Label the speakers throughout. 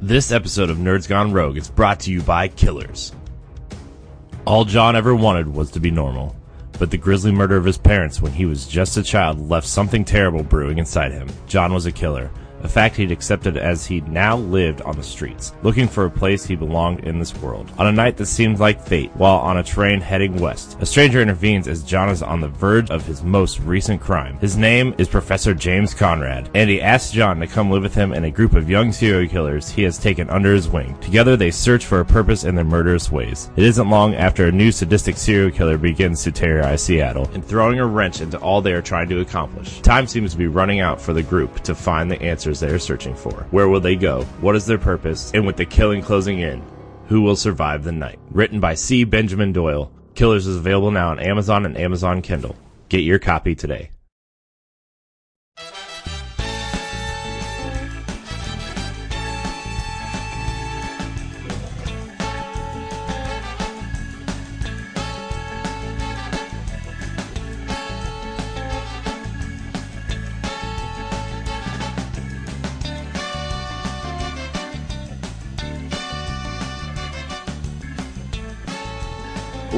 Speaker 1: This episode of Nerds Gone Rogue is brought to you by Killers. All John ever wanted was to be normal, but the grisly murder of his parents when he was just a child left something terrible brewing inside him. John was a killer, a fact he'd accepted as he now lived on the streets, looking for a place he belonged in this world. On a night that seemed like fate, while on a train heading west, a stranger intervenes as John is on the verge of his most recent crime. His name is Professor James Conrad, and he asks John to come live with him in a group of young serial killers he has taken under his wing. Together they search for a purpose in their murderous ways. It isn't long after a new sadistic serial killer begins to terrorize Seattle and throwing a wrench into all they are trying to accomplish. Time seems to be running out for the group to find the answers they are searching for. Where will they go? What is their purpose? And with the killing closing in, who will survive the night? Written by C. Benjamin Doyle. Killers is available now on Amazon and Amazon Kindle. Get your copy today.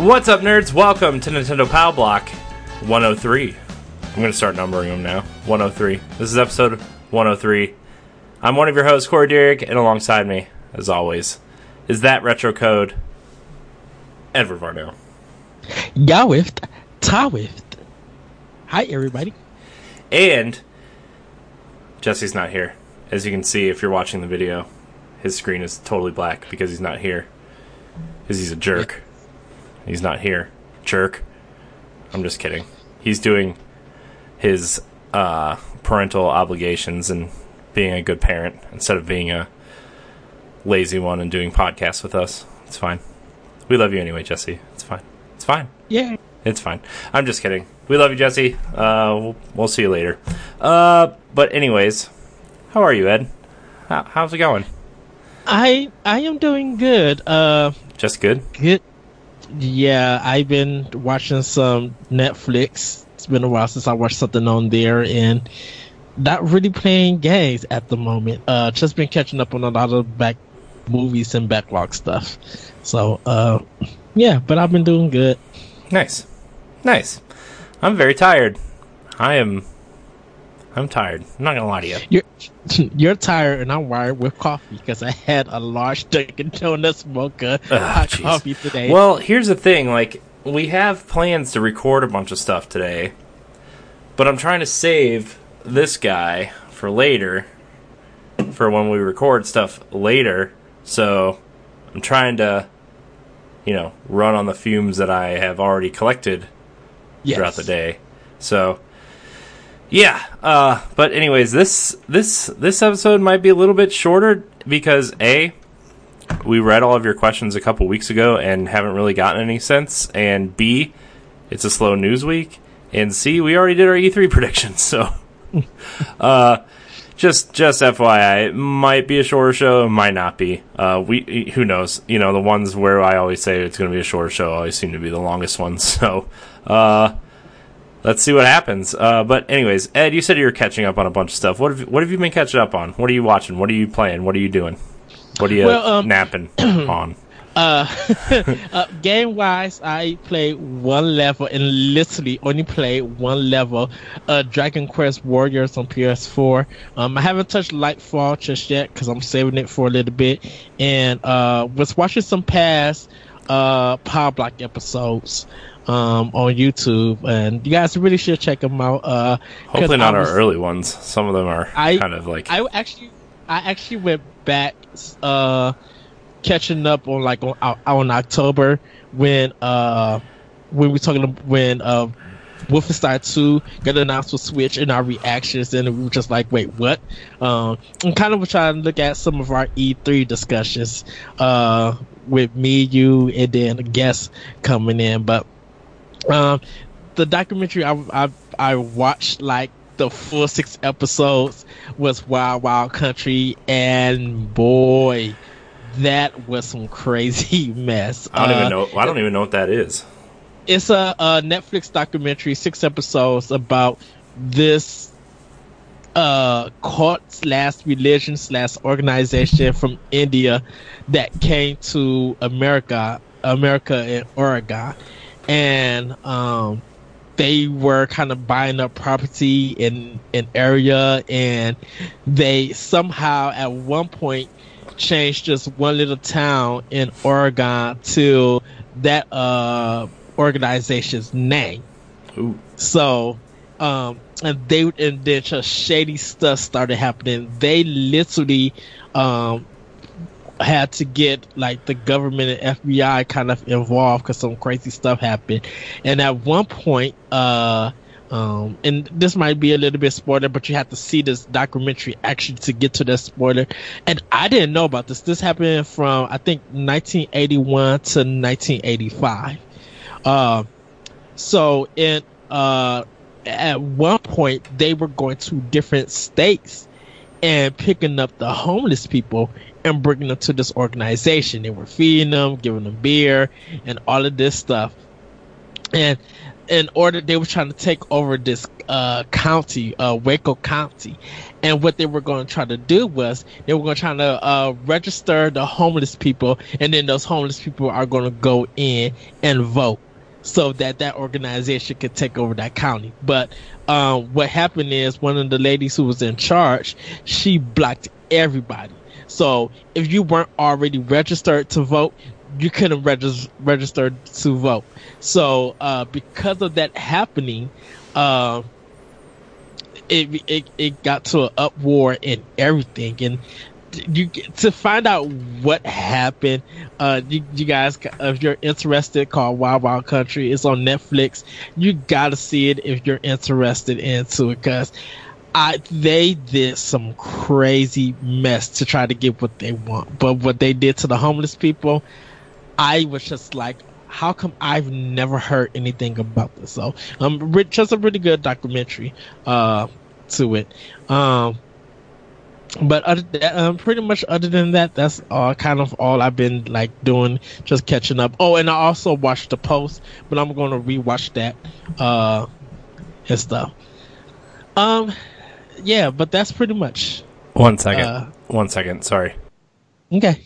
Speaker 1: What's up, nerds? Welcome to Nintendo Pow Block 103. I'm going to start numbering them now. 103. This is episode 103. I'm one of your hosts, Corey Derrick, and alongside me, as always, is that retro code, Edward Varnell.
Speaker 2: Yawift, Tawift. Hi, everybody.
Speaker 1: And Jesse's not here. As you can see, if you're watching the video, his screen is totally black because he's not here. Because he's a jerk. He's not here. Jerk. I'm just kidding. He's doing his uh, parental obligations and being a good parent instead of being a lazy one and doing podcasts with us. It's fine. We love you anyway, Jesse. It's fine. It's fine.
Speaker 2: Yeah.
Speaker 1: It's fine. I'm just kidding. We love you, Jesse. Uh, we'll, we'll see you later. Uh, but anyways, how are you, Ed? How, how's it going?
Speaker 2: I I am doing good. Uh,
Speaker 1: Just good.
Speaker 2: good. Yeah, I've been watching some Netflix. It's been a while since I watched something on there, and not really playing games at the moment. Uh, just been catching up on a lot of back movies and backlog stuff. So, uh, yeah, but I've been doing good.
Speaker 1: Nice, nice. I'm very tired. I am. I'm tired. I'm not gonna lie to you.
Speaker 2: You're you're tired, and I'm wired with coffee because I had a large Dunkin' Donuts mocha hot
Speaker 1: jeez.
Speaker 2: coffee today.
Speaker 1: Well, here's the thing. Like, we have plans to record a bunch of stuff today, but I'm trying to save this guy for later, for when we record stuff later. So, I'm trying to, you know, run on the fumes that I have already collected
Speaker 2: Yes.
Speaker 1: throughout the day. So, yeah. Uh, but anyways, this this this episode might be a little bit shorter because a we read all of your questions a couple weeks ago and haven't really gotten any since, and b it's a slow news week, and c we already did our E3 predictions. So, uh, just just FYI, it might be a shorter show, it might not be. Uh, we who knows? You know, the ones where I always say it's going to be a shorter show always seem to be the longest ones. So, uh, let's see what happens. Uh, but anyways, Ed, you said you were catching up on a bunch of stuff. What have what have you been catching up on? What are you watching? What are you playing? What are you doing? What are you
Speaker 2: Well, um,
Speaker 1: napping on?
Speaker 2: Uh, uh, game wise, I play one level and literally only play one level. Uh, Dragon Quest Warriors on PS4. Um, I haven't touched Lightfall just yet because I'm saving it for a little bit. And uh, was watching some past uh Power Block episodes um on YouTube, and you guys really should check them out. Uh,
Speaker 1: Hopefully not
Speaker 2: I
Speaker 1: our early ones. Some of them are
Speaker 2: I-
Speaker 1: kind of like
Speaker 2: I actually, I actually went back, uh, catching up on like on, on October when uh when we talking when uh Wolfenstein 2 got announced for Switch and our reactions, and we were just like, wait, what? Um, and kind of trying to look at some of our E3 discussions, uh, with me, you, and then a guest coming in. But, um, the documentary I, I, I watched like the full six episodes was Wild Wild Country, and boy, that was some crazy mess.
Speaker 1: I don't
Speaker 2: Uh,
Speaker 1: even know. I don't even know what that is.
Speaker 2: it's a, a Netflix documentary, six episodes about this uh cult slash religion slash organization from India that came to America, America in Oregon, and um, they were kind of buying up property in an area, and they somehow at one point changed just one little town in Oregon to that uh organization's name.
Speaker 1: Ooh.
Speaker 2: So, um, and they and then just shady stuff started happening. They literally, um, had to get like the government and FBI kind of involved because some crazy stuff happened. And at one point, uh, um, and this might be a little bit spoiler, but you have to see this documentary actually to get to that spoiler. And I didn't know about this. This happened from I think 1981 to 1985. Uh, so in uh, at one point they were going to different states and picking up the homeless people and bringing them to this organization. They were feeding them, giving them beer, and all of this stuff. And in order, they were trying to take over this uh, county, uh, Wasco County. And what they were going to try to do was they were going to try to uh, register the homeless people, and then those homeless people are going to go in and vote so that that organization could take over that county. But um, what happened is one of the ladies who was in charge, she blocked everybody. So if you weren't already registered to vote, you couldn't regis- register to vote. So uh, because of that happening, uh, it, it it got to an uproar and everything, and you to find out what happened. Uh, you, you guys, if you're interested, call Wild Wild Country. It's on Netflix. You gotta see it if you're interested into it, because I they did some crazy mess to try to get what they want. But what they did to the homeless people, I was just like, how come I've never heard anything about this? So, um, just a really good documentary, uh, to it. Um, but other um, pretty much other than that, that's all kind of all I've been like doing, just catching up. Oh, and I also watched the post, but I'm going to rewatch that, uh, and stuff. Um, yeah, but that's pretty much.
Speaker 3: One second.
Speaker 2: Uh,
Speaker 3: One second. Sorry.
Speaker 2: Okay.